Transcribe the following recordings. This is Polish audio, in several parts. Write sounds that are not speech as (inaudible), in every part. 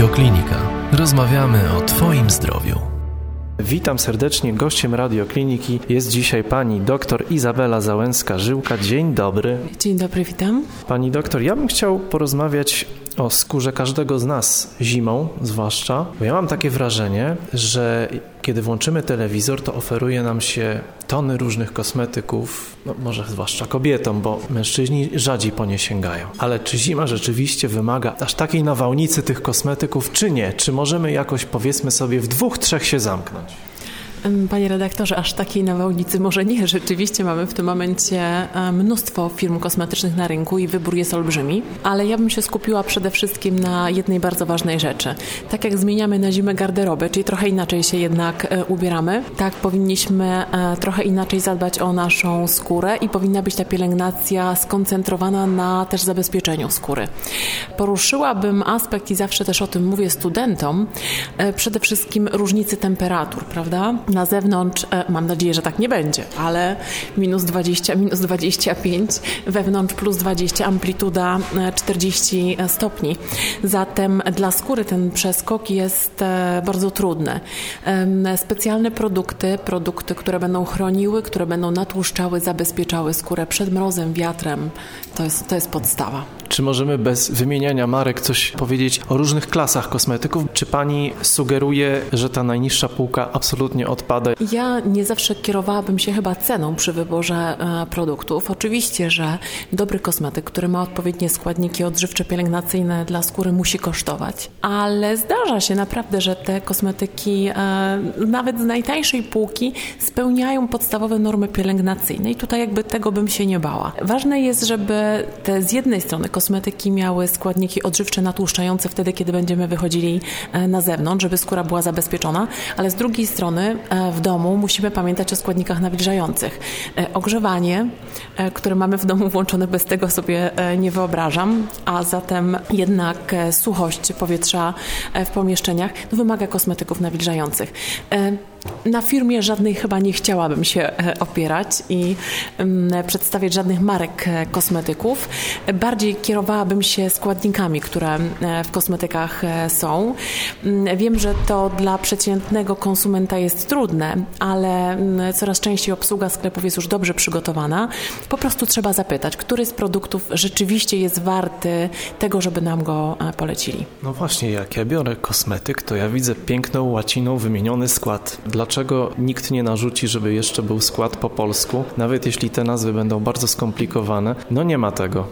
Radioklinika. Rozmawiamy o Twoim zdrowiu. Witam serdecznie. Gościem Radiokliniki jest dzisiaj pani doktor Izabela Załęska-Żyłka. Dzień dobry. Dzień dobry, witam. Pani doktor, ja bym chciał porozmawiać o skórze każdego z nas zimą, zwłaszcza, bo ja mam takie wrażenie, że kiedy włączymy telewizor, to oferuje nam się tony różnych kosmetyków, no może zwłaszcza kobietom, bo mężczyźni rzadziej po nie sięgają. Ale czy zima rzeczywiście wymaga aż takiej nawałnicy tych kosmetyków, czy nie? Czy możemy jakoś, powiedzmy sobie, w dwóch, trzech się zamknąć? Panie redaktorze, aż takiej nawałnicy może nie. (laughs) Rzeczywiście mamy w tym momencie e, mnóstwo firm kosmetycznych na rynku i wybór jest olbrzymi, ale ja bym się skupiła przede wszystkim na jednej bardzo ważnej rzeczy. Tak jak zmieniamy na zimę garderobę, czyli trochę inaczej się jednak e, ubieramy, tak powinniśmy e, trochę inaczej zadbać o naszą skórę i powinna być ta pielęgnacja skoncentrowana na też zabezpieczeniu skóry. Poruszyłabym aspekt i zawsze też o tym mówię studentom, przede wszystkim różnicy temperatur, prawda? Na zewnątrz, e, mam nadzieję, że tak nie będzie, ale minus 20, minus 25, wewnątrz plus 20, amplituda 40 e, stopni. Zatem dla skóry ten przeskok jest e, bardzo trudny. Specjalne produkty, produkty, które będą chroniły, które będą natłuszczały, zabezpieczały skórę przed mrozem, wiatrem, to jest, to jest podstawa. Czy możemy bez wymieniania marek coś powiedzieć o różnych klasach kosmetyków? Czy pani sugeruje, że ta najniższa półka absolutnie Ja nie zawsze kierowałabym się chyba ceną przy wyborze e, produktów. Oczywiście, że dobry kosmetyk, który ma odpowiednie składniki odżywcze, pielęgnacyjne dla skóry musi kosztować. Ale zdarza się naprawdę, że te kosmetyki e, nawet z najtańszej półki spełniają podstawowe normy pielęgnacyjne i tutaj jakby tego bym się nie bała. Ważne jest, żeby te z jednej strony kosmetyki miały składniki odżywcze natłuszczające wtedy, kiedy będziemy wychodzili e, na zewnątrz, żeby skóra była zabezpieczona, ale z drugiej strony w domu musimy pamiętać o składnikach nawilżających. E, ogrzewanie, które mamy w domu włączone, bez tego sobie nie wyobrażam, a zatem jednak suchość powietrza w pomieszczeniach wymaga kosmetyków nawilżających. Na firmie żadnej chyba nie chciałabym się e, opierać i przedstawiać żadnych marek e, kosmetyków. Bardziej kierowałabym się składnikami, które e, w kosmetykach są. Wiem, że to dla przeciętnego konsumenta jest trudne, ale coraz częściej obsługa sklepów jest już dobrze przygotowana. Po prostu trzeba zapytać, który z produktów rzeczywiście jest warty tego, żeby nam go polecili. No właśnie, jak ja biorę kosmetyk, to ja widzę piękną łaciną wymieniony skład Dlaczego nikt nie narzuci, żeby jeszcze był skład po polsku, nawet jeśli te nazwy będą bardzo skomplikowane? No nie ma tego.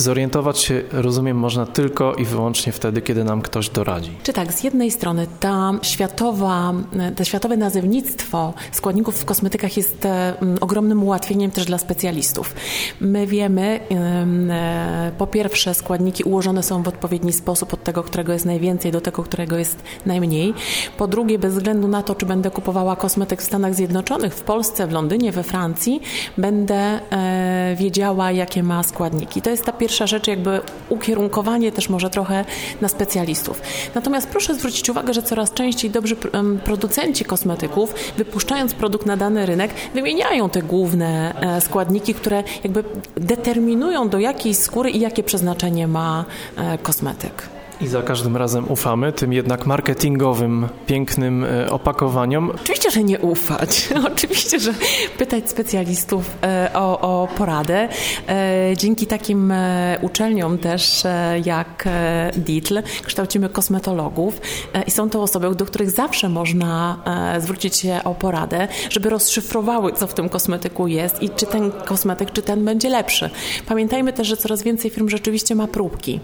Zorientować się, rozumiem, można tylko i wyłącznie wtedy, kiedy nam ktoś doradzi. Czy tak, z jednej strony ta światowa, to światowe nazewnictwo składników w kosmetykach jest e, ogromnym ułatwieniem też dla specjalistów. My wiemy, e, po pierwsze, składniki ułożone są w odpowiedni sposób od tego, którego jest najwięcej do tego, którego jest najmniej. Po drugie, bez względu na to, czy będę kupowała kosmetyk w Stanach Zjednoczonych, w Polsce, w Londynie, we Francji, będę e, wiedziała, jakie ma składniki. To jest ta pierwsza pierwsza rzecz, jakby ukierunkowanie też może trochę na specjalistów. Natomiast proszę zwrócić uwagę, że coraz częściej dobrzy producenci kosmetyków, wypuszczając produkt na dany rynek, wymieniają te główne e, składniki, które jakby determinują do jakiej skóry i jakie przeznaczenie ma e, kosmetyk. I za każdym razem ufamy tym jednak marketingowym, pięknym e, opakowaniom. Oczywiście, że nie ufać. (laughs) Oczywiście, że pytać specjalistów e, o, o poradę. E, dzięki takim uczelniom też jak DITL kształcimy kosmetologów i są to osoby, do których zawsze można zwrócić się o poradę, żeby rozszyfrowały, co w tym kosmetyku jest i czy ten kosmetyk, czy ten będzie lepszy. Pamiętajmy też, że coraz więcej firm rzeczywiście ma próbki.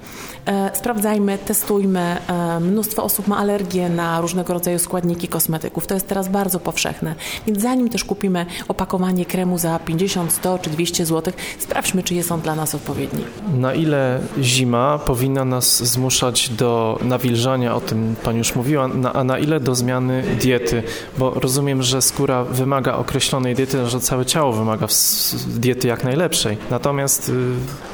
Sprawdzajmy testujmy. E, mnóstwo osób ma alergię na różnego rodzaju składniki kosmetyków. To jest teraz bardzo powszechne. Więc zanim też kupimy opakowanie kremu za 50, 100 czy 200 zł, sprawdźmy, czy jest on dla nas odpowiedni. Na ile zima powinna nas zmuszać do nawilżania, o tym Pani już mówiła, a na ile do zmiany diety? Bo rozumiem, że skóra wymaga określonej diety, że całe ciało wymaga diety jak najlepszej. Natomiast y,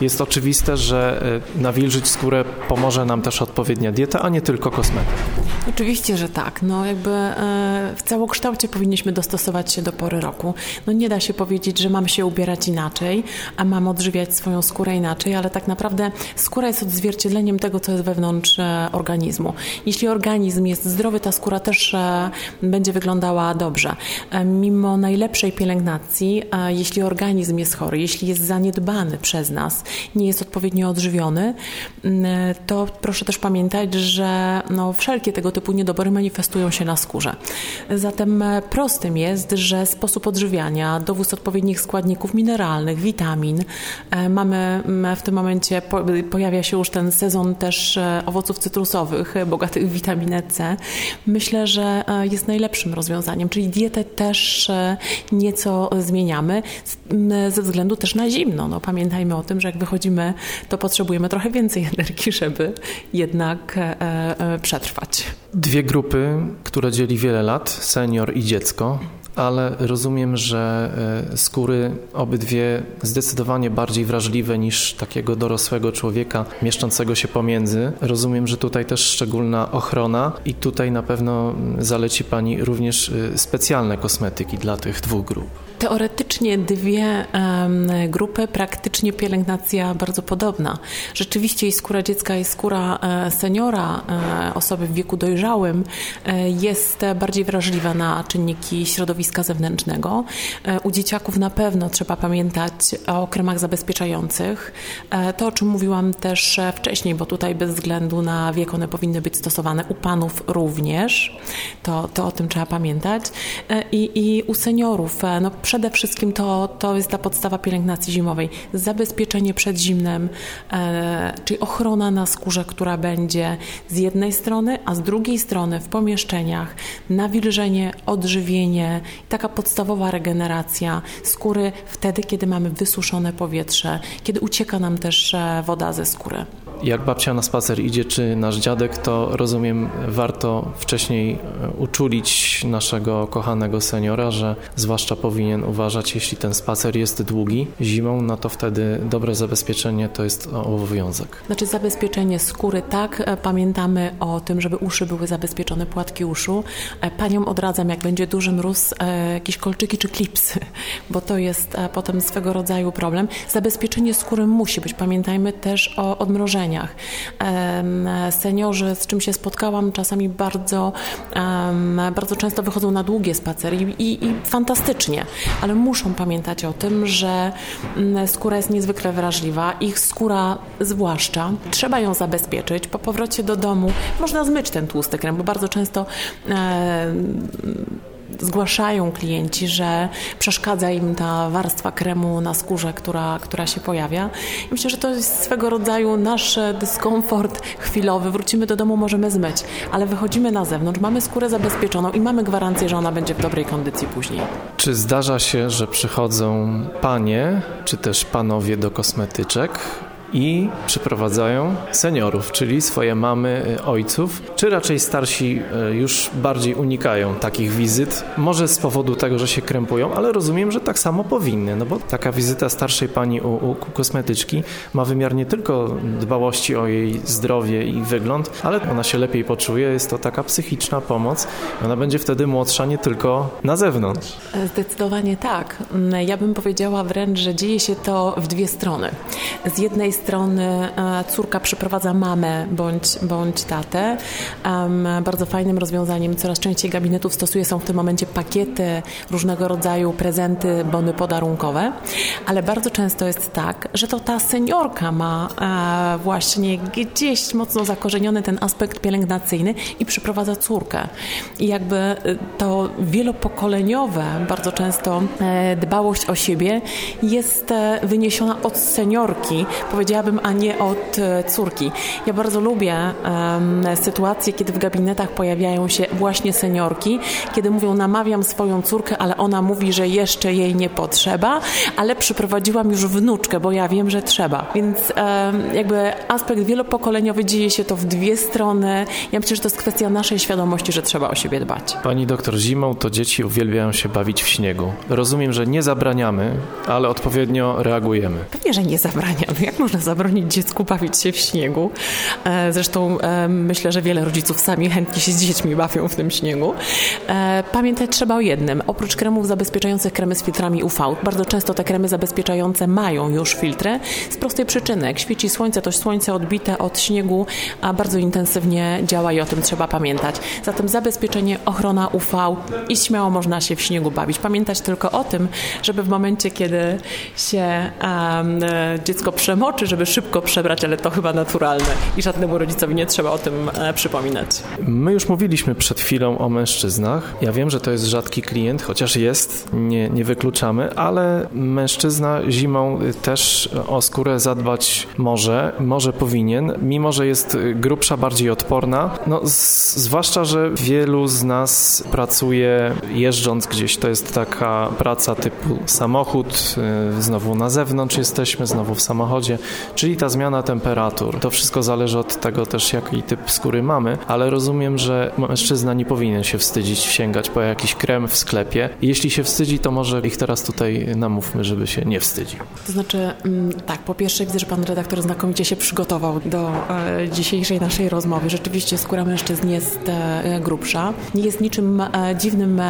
jest oczywiste, że y, nawilżyć skórę pomoże nam też odpowiednia dieta, a nie tylko kosmetyk. Oczywiście, że tak. No jakby e, w całokształcie powinniśmy dostosować się do pory roku. No nie da się powiedzieć, że mam się ubierać inaczej, a mam odżywiać swoją skórę inaczej, ale tak naprawdę skóra jest odzwierciedleniem tego, co jest wewnątrz e, organizmu. Jeśli organizm jest zdrowy, ta skóra też e, będzie wyglądała dobrze. Mimo najlepszej pielęgnacji, jeśli organizm jest chory, jeśli jest zaniedbany przez nas, nie jest odpowiednio odżywiony, to proszę też pamiętać, że no, wszelkie tego typu niedobory manifestują się na skórze. Zatem e, prostym jest, że sposób odżywiania, dowóz odpowiednich składników mineralnych, witamin. E, mamy w tym momencie, pojawia się już ten sezon też e, owoców cytrusowych, bogatych w witaminę C. Myślę, że jest najlepszym rozwiązaniem, czyli dietę też nieco zmieniamy ze względu też na zimno. No, pamiętajmy o tym, że jak wychodzimy, to potrzebujemy trochę więcej (laughs) energii, żeby jednak przetrwać. Dwie grupy, które dzieli wiele lat, senior i dziecko, ale rozumiem, że e, skóry obydwie zdecydowanie bardziej wrażliwe niż takiego dorosłego człowieka mieszczącego się pomiędzy. Rozumiem, że tutaj też szczególna ochrona i tutaj na pewno zaleci Pani również e, specjalne kosmetyki dla tych dwóch grup. Teoretycznie dwie grupy, praktycznie pielęgnacja bardzo podobna. Rzeczywiście i skóra dziecka i skóra e, seniora, e, osoby w wieku dojrzałym e, jest bardziej wrażliwa na czynniki środowiska zewnętrznego. U dzieciaków na pewno trzeba pamiętać o kremach zabezpieczających. To, o czym mówiłam też wcześniej, bo tutaj bez względu na wiek one powinny być stosowane. U panów również. To, to o tym trzeba pamiętać. I, i u seniorów, no przede wszystkim to, to jest ta podstawa pielęgnacji zimowej. Zabezpieczenie przed zimnem, e, czyli ochrona na skórze, która będzie z jednej strony, a z drugiej strony w pomieszczeniach nawilżenie, odżywienie, taka podstawowa regeneracja skóry wtedy, kiedy mamy wysuszone powietrze, kiedy ucieka nam też e, woda ze skóry jak babcia na spacer idzie, czy nasz dziadek, to rozumiem, warto wcześniej e, uczulić naszego kochanego seniora, że zwłaszcza powinien uważać, jeśli ten spacer jest długi zimą, no to wtedy dobre zabezpieczenie to jest obowiązek. Znaczy zabezpieczenie skóry, tak. E, pamiętamy o tym, żeby uszy były zabezpieczone, płatki uszu. E, paniom odradzam, jak będzie duży mróz, jakieś kolczyki czy klipsy, (laughs) bo to jest potem swego rodzaju problem. Zabezpieczenie skóry musi być. Pamiętajmy też o odmrożeniu Seniorzy, z czym się spotkałam, czasami bardzo, bardzo często wychodzą na długie spacery i, i, i fantastycznie, ale muszą pamiętać o tym, że mm, skóra jest niezwykle wrażliwa, ich skóra zwłaszcza, trzeba ją zabezpieczyć. Po powrocie do domu można zmyć ten tłusty krem, bo bardzo często zgłaszają klienci, że przeszkadza im ta warstwa kremu na skórze, która, która się pojawia. I myślę, że to jest swego rodzaju nasz dyskomfort chwilowy. Wrócimy do domu, możemy zmyć, ale wychodzimy na zewnątrz, mamy skórę zabezpieczoną i mamy gwarancję, że ona będzie w dobrej kondycji później. Czy zdarza się, że przychodzą panie, czy też panowie do kosmetyczek i przyprowadzają seniorów, czyli swoje mamy, y, ojców, czy raczej starsi y, już bardziej unikają takich wizyt, może z powodu tego, że się krępują, ale rozumiem, że tak samo powinny, no bo taka wizyta starszej pani u, u kosmetyczki ma wymiar nie tylko dbałości o jej zdrowie i wygląd, ale ona się lepiej poczuje, jest to taka psychiczna pomoc ona będzie wtedy młodsza nie tylko na zewnątrz. Zdecydowanie tak. Ja bym powiedziała wręcz, że dzieje się to w dwie strony. Z jednej strony e, córka przyprowadza mamę bądź, bądź tatę. Bardzo fajnym rozwiązaniem coraz częściej gabinetów stosuje są w tym momencie pakiety, różnego rodzaju prezenty, bony podarunkowe, ale bardzo często jest tak, że to ta seniorka ma e, właśnie gdzieś mocno zakorzeniony ten aspekt pielęgnacyjny i przyprowadza córkę. I jakby e, to wielopokoleniowe, bardzo często dbałość o siebie jest wyniesiona od seniorki, powiedziałabym powiedziałabym, a nie od e, córki. Ja bardzo lubię um, sytuacje, kiedy w gabinetach pojawiają się właśnie seniorki, kiedy mówią, namawiam swoją córkę, ale ona mówi, że jeszcze jej nie potrzeba, ale przyprowadziłam już wnuczkę, bo ja wiem, że trzeba. Więc um, jakby aspekt wielopokoleniowy dzieje się to w dwie strony. Ja myślę, że to jest kwestia naszej świadomości, że trzeba o siebie dbać. Pani doktor, zimą to dzieci uwielbiają się bawić w śniegu. Rozumiem, że nie zabraniamy, ale odpowiednio reagujemy. Pewnie, że nie zabraniamy. Jak można zabronić dziecku bawić się w śniegu. E, zresztą e, myślę, że wiele rodziców sami chętnie się z dziećmi bawią w tym śniegu. E, pamiętać trzeba o jednym. Oprócz kremów zabezpieczających kremy z filtrami UV, bardzo często te kremy zabezpieczające mają już filtry z prostej przyczyny. Jak świeci słońce, to słońce odbite od śniegu a bardzo intensywnie działa i o tym trzeba pamiętać. Zatem zabezpieczenie, ochrona UV i śmiało można się w śniegu bawić. Pamiętać tylko o tym, żeby w momencie, kiedy się um, dziecko przemoczy, żeby szybko przebrać, ale to chyba naturalne i żadnemu rodzicowi nie trzeba o tym e, przypominać. My już mówiliśmy przed chwilą o mężczyznach. Ja wiem, że to jest rzadki klient, chociaż jest, nie, nie wykluczamy, ale mężczyzna zimą też o skórę zadbać może, może powinien, mimo że jest grubsza, bardziej odporna. No, z, zwłaszcza, że wielu z nas pracuje jeżdżąc gdzieś. To jest taka praca typu samochód, y, znowu na zewnątrz jesteśmy, znowu w samochodzie, czyli ta zmiana temperatur. To wszystko zależy od tego też, jaki typ skóry mamy, ale rozumiem, że mężczyzna nie powinien się wstydzić sięgać po jakiś krem w sklepie. Jeśli się wstydzi, to może ich teraz tutaj namówmy, żeby się nie wstydził. To znaczy, mm, tak, po pierwsze widzę, że pan redaktor znakomicie się przygotował do e, dzisiejszej naszej rozmowy. Rzeczywiście skóra mężczyzn jest e, grubsza. Nie jest niczym e, dziwnym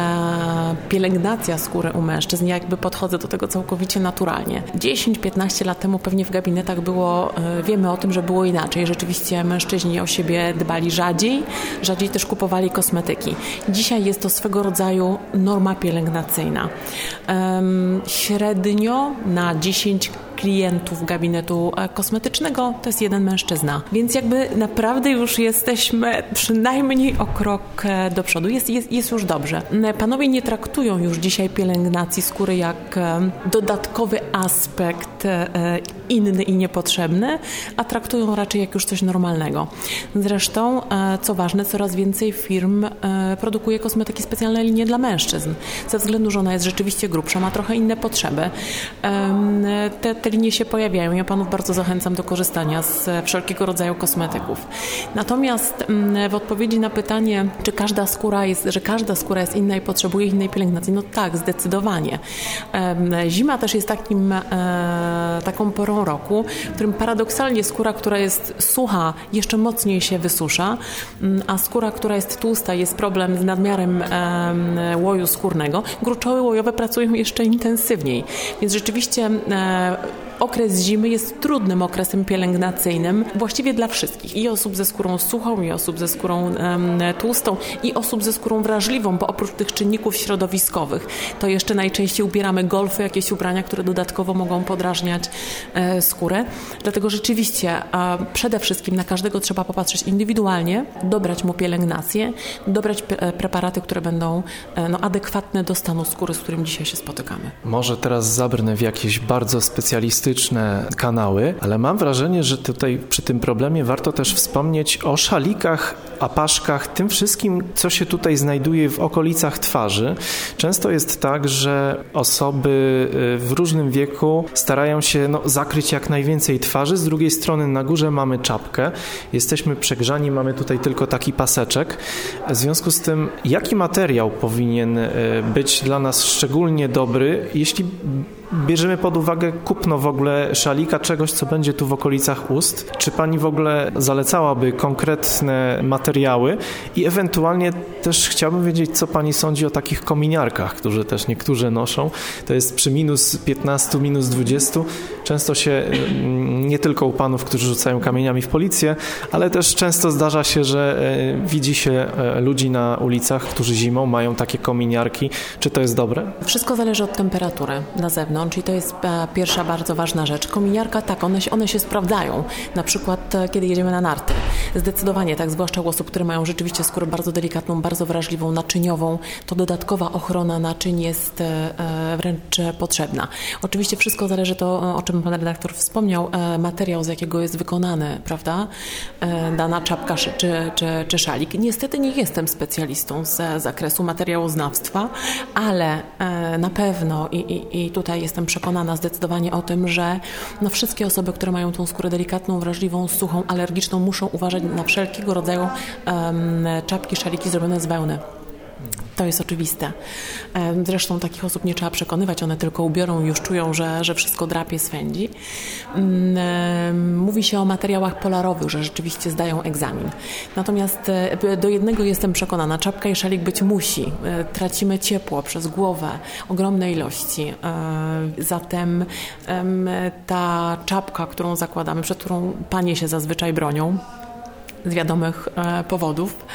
pielęgnacja skóry u mężczyzn. Ja jakby podchodzę do tego całkowicie naturalnie. 10-15 lat temu pewnie w gabinetach było, e, wiemy o tym, że było inaczej. Rzeczywiście mężczyźni o siebie dbali rzadziej, rzadziej też kupowali kosmetyki. Dzisiaj jest to swego rodzaju norma pielęgnacyjna. Średnio na 10 klientów gabinetu e, kosmetycznego to jest jeden mężczyzna. Więc jakby naprawdę już jesteśmy przynajmniej o krok e, do przodu. Jest, jest, jest już dobrze. Panowie nie traktują już dzisiaj pielęgnacji skóry jak dodatkowy aspekt inny i niepotrzebny, a traktują raczej jak już coś normalnego. Zresztą, co ważne, coraz więcej firm produkuje kosmetyki specjalne linie dla mężczyzn, ze względu, że ona jest rzeczywiście grubsza, ma trochę inne potrzeby. Te, te linie się pojawiają. Ja panów bardzo zachęcam do korzystania z wszelkiego rodzaju kosmetyków. Natomiast mm, w odpowiedzi na pytanie, czy każda skóra jest, że każda skóra jest inna i potrzebuje innej pielęgnacji, no tak, zdecydowanie. Zima też jest takim, e, taką porą roku, w którym paradoksalnie skóra, która jest sucha, jeszcze mocniej się wysusza, mm, a skóra, która jest tłusta, jest problem z nadmiarem łoju skórnego. Gruczoły łojowe pracują jeszcze intensywniej, więc rzeczywiście e, okres zimy jest trudnym okresem pielęgnacyjnym właściwie dla wszystkich. I osób ze skórą suchą, i osób ze skórą um, tłustą, i osób ze skórą wrażliwą, bo oprócz tych czynników środowiskowych, to jeszcze najczęściej ubieramy golfy, jakieś ubrania, które dodatkowo mogą podrażniać e, skórę. Dlatego rzeczywiście a przede wszystkim na każdego trzeba popatrzeć indywidualnie, dobrać mu pielęgnację, dobrać e, preparaty, które będą e, no, adekwatne do stanu skóry, z którym dzisiaj się spotykamy. Może teraz zabrnę w jakieś bardzo specjalistyczne kanały, ale mam wrażenie, że tutaj przy tym problemie warto też wspomnieć o szalikach, apaszkach, tym wszystkim, co się tutaj znajduje w okolicach twarzy. Często jest tak, że osoby y, w różnym wieku starają się no, zakryć jak najwięcej twarzy. Z drugiej strony na górze mamy czapkę, jesteśmy przegrzani, mamy tutaj tylko taki paseczek. W związku z tym, jaki materiał powinien y, być dla nas szczególnie dobry, jeśli bierzemy pod uwagę kupno w ogóle szalika, czegoś, co będzie tu w okolicach ust? Czy pani w ogóle zalecałaby konkretne materiały i ewentualnie też chciałbym wiedzieć, co pani sądzi o takich kominiarkach, które też niektórzy noszą. To jest przy minus 15, minus 20. Często się nie tylko u panów, którzy rzucają kamieniami w policję, ale też często zdarza się, że e, widzi się e, ludzi na ulicach, którzy zimą mają takie kominiarki. Czy to jest dobre? Wszystko zależy od temperatury na zewnątrz i to jest e, pierwsza bardzo ważna rzecz. Kominiarka, tak, one się, one się sprawdzają. Na przykład, kiedy jedziemy na narty. Zdecydowanie tak, zwłaszcza u osób, które mają rzeczywiście skórę bardzo delikatną, bardzo wrażliwą, naczyniową, to dodatkowa ochrona naczyń jest wręcz potrzebna. Oczywiście wszystko zależy to, o czym pan redaktor wspomniał, materiał, z jakiego jest wykonany, prawda, dana czapka czy, czy, czy szalik. Niestety nie jestem specjalistą z zakresu materiałoznawstwa, ale na pewno i, i, i tutaj jestem przekonana zdecydowanie o tym, że no wszystkie osoby, które mają tą skórę delikatną, wrażliwą, suchą, alergiczną, muszą uważać na wszelkiego rodzaju um, czapki, szaliki zrobione z wełny. To jest oczywiste. Zresztą takich osób nie trzeba przekonywać, one tylko ubiorą już czują, że, że wszystko drapie, swędzi. Mm, mówi się o materiałach polarowych, że rzeczywiście zdają egzamin. Natomiast e, do jednego jestem przekonana, czapka i szalik być musi. E, tracimy ciepło przez głowę, ogromne ilości. E, zatem ta czapka, którą zakładamy, przed którą panie się zazwyczaj bronią, z wiadomych powodów,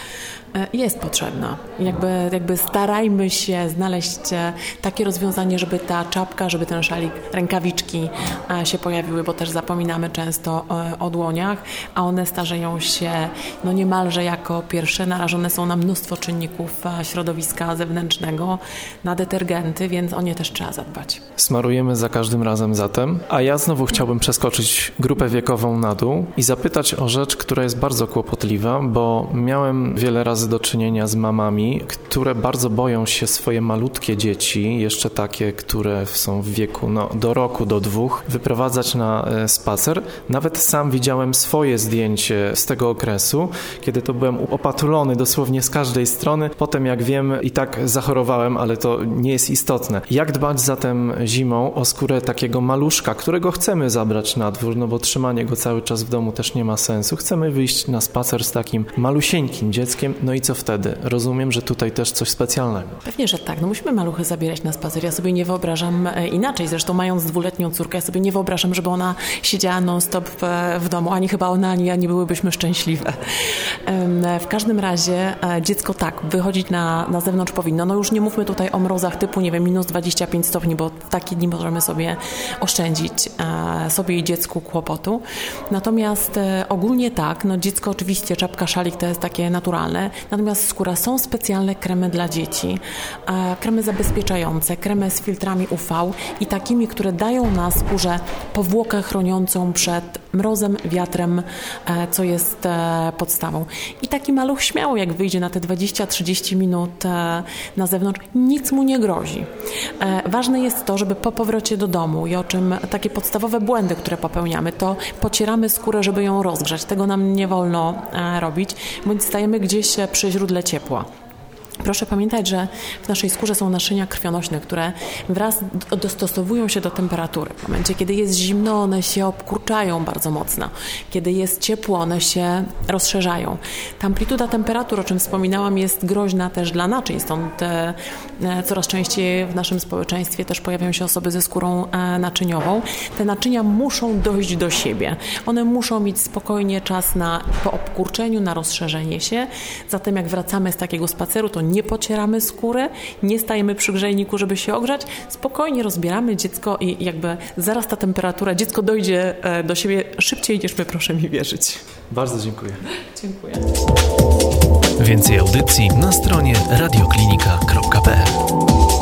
jest potrzebna. Jakby, jakby starajmy się znaleźć e, takie rozwiązanie, żeby ta czapka, żeby ten szalik, rękawiczki e, się pojawiły, bo też zapominamy często o dłoniach, a one starzeją się no niemalże jako pierwsze, narażone są na mnóstwo czynników środowiska zewnętrznego, na detergenty, więc o nie też trzeba zadbać. Smarujemy za każdym razem zatem, a ja znowu chciałbym przeskoczyć grupę wiekową na dół i zapytać o rzecz, która jest bardzo kłopotliwa, bo miałem wiele razy razy do czynienia z mamami, które bardzo boją się swoje malutkie dzieci, jeszcze takie, które są w wieku no, do roku, do dwóch, wyprowadzać na e, spacer. Nawet sam widziałem swoje zdjęcie z tego okresu, kiedy to byłem opatulony dosłownie z każdej strony. Potem, jak wiem, i tak zachorowałem, ale to nie jest istotne. Jak dbać zatem zimą o skórę takiego maluszka, którego chcemy zabrać na dwór, no bo trzymanie go cały czas w domu też nie ma sensu. Chcemy wyjść na spacer z takim malusieńkim dzieckiem, no i co wtedy? Rozumiem, że tutaj też coś specjalnego. Pewnie, że tak. No musimy maluchy zabierać na spacer. Ja sobie nie wyobrażam e, inaczej. Zresztą mając dwuletnią córkę, ja sobie nie wyobrażam, żeby ona siedziała non-stop w, w domu. Ani chyba ona, ani ja nie byłybyśmy szczęśliwe. W każdym razie e, dziecko tak, wychodzić na, na zewnątrz powinno. No już nie mówmy tutaj o mrozach typu, nie wiem, minus 25 stopni, bo takie dni możemy sobie oszczędzić e, sobie i dziecku kłopotu. Natomiast ogólnie tak, no dziecko oczywiście, czapka, szalik to jest takie naturalne. Natomiast skóra są specjalne kremy dla dzieci, kremy zabezpieczające, kremy z filtrami UV i takimi, które dają na skórze powłokę chroniącą przed mrozem, wiatrem, e, co jest e, podstawą. I taki maluch śmiało, jak wyjdzie na te 20-30 minut e, na zewnątrz, nic mu nie grozi. Ważne jest to, żeby po powrocie do domu i o czym takie podstawowe błędy, które popełniamy, to pocieramy skórę, żeby ją rozgrzać. Tego nam nie wolno robić, bądź stajemy gdzieś przy źródle ciepła. Proszę pamiętać, że w naszej skórze są naczynia krwionośne, które wraz dostosowują się do temperatury. W momencie, kiedy jest zimno, one się obkurczają bardzo mocno. Kiedy jest ciepło, one się rozszerzają. Ta amplituda temperatur, o czym wspominałam, jest groźna też dla naczyń, stąd e, e, coraz częściej w naszym społeczeństwie też pojawiają się osoby ze skórą e, naczyniową. Te naczynia muszą dojść do siebie. One muszą mieć spokojnie czas na po obkurczeniu, na rozszerzenie się. Zatem jak wracamy z takiego spaceru, to nie pocieramy skóry, nie stajemy przy grzejniku, żeby się ogrzać, spokojnie rozbieramy dziecko i jakby zaraz ta temperatura, dziecko dojdzie e, do siebie szybciej niż my, proszę mi wierzyć. Bardzo dziękuję. Dziękuję. Więcej audycji na stronie radioklinika.pl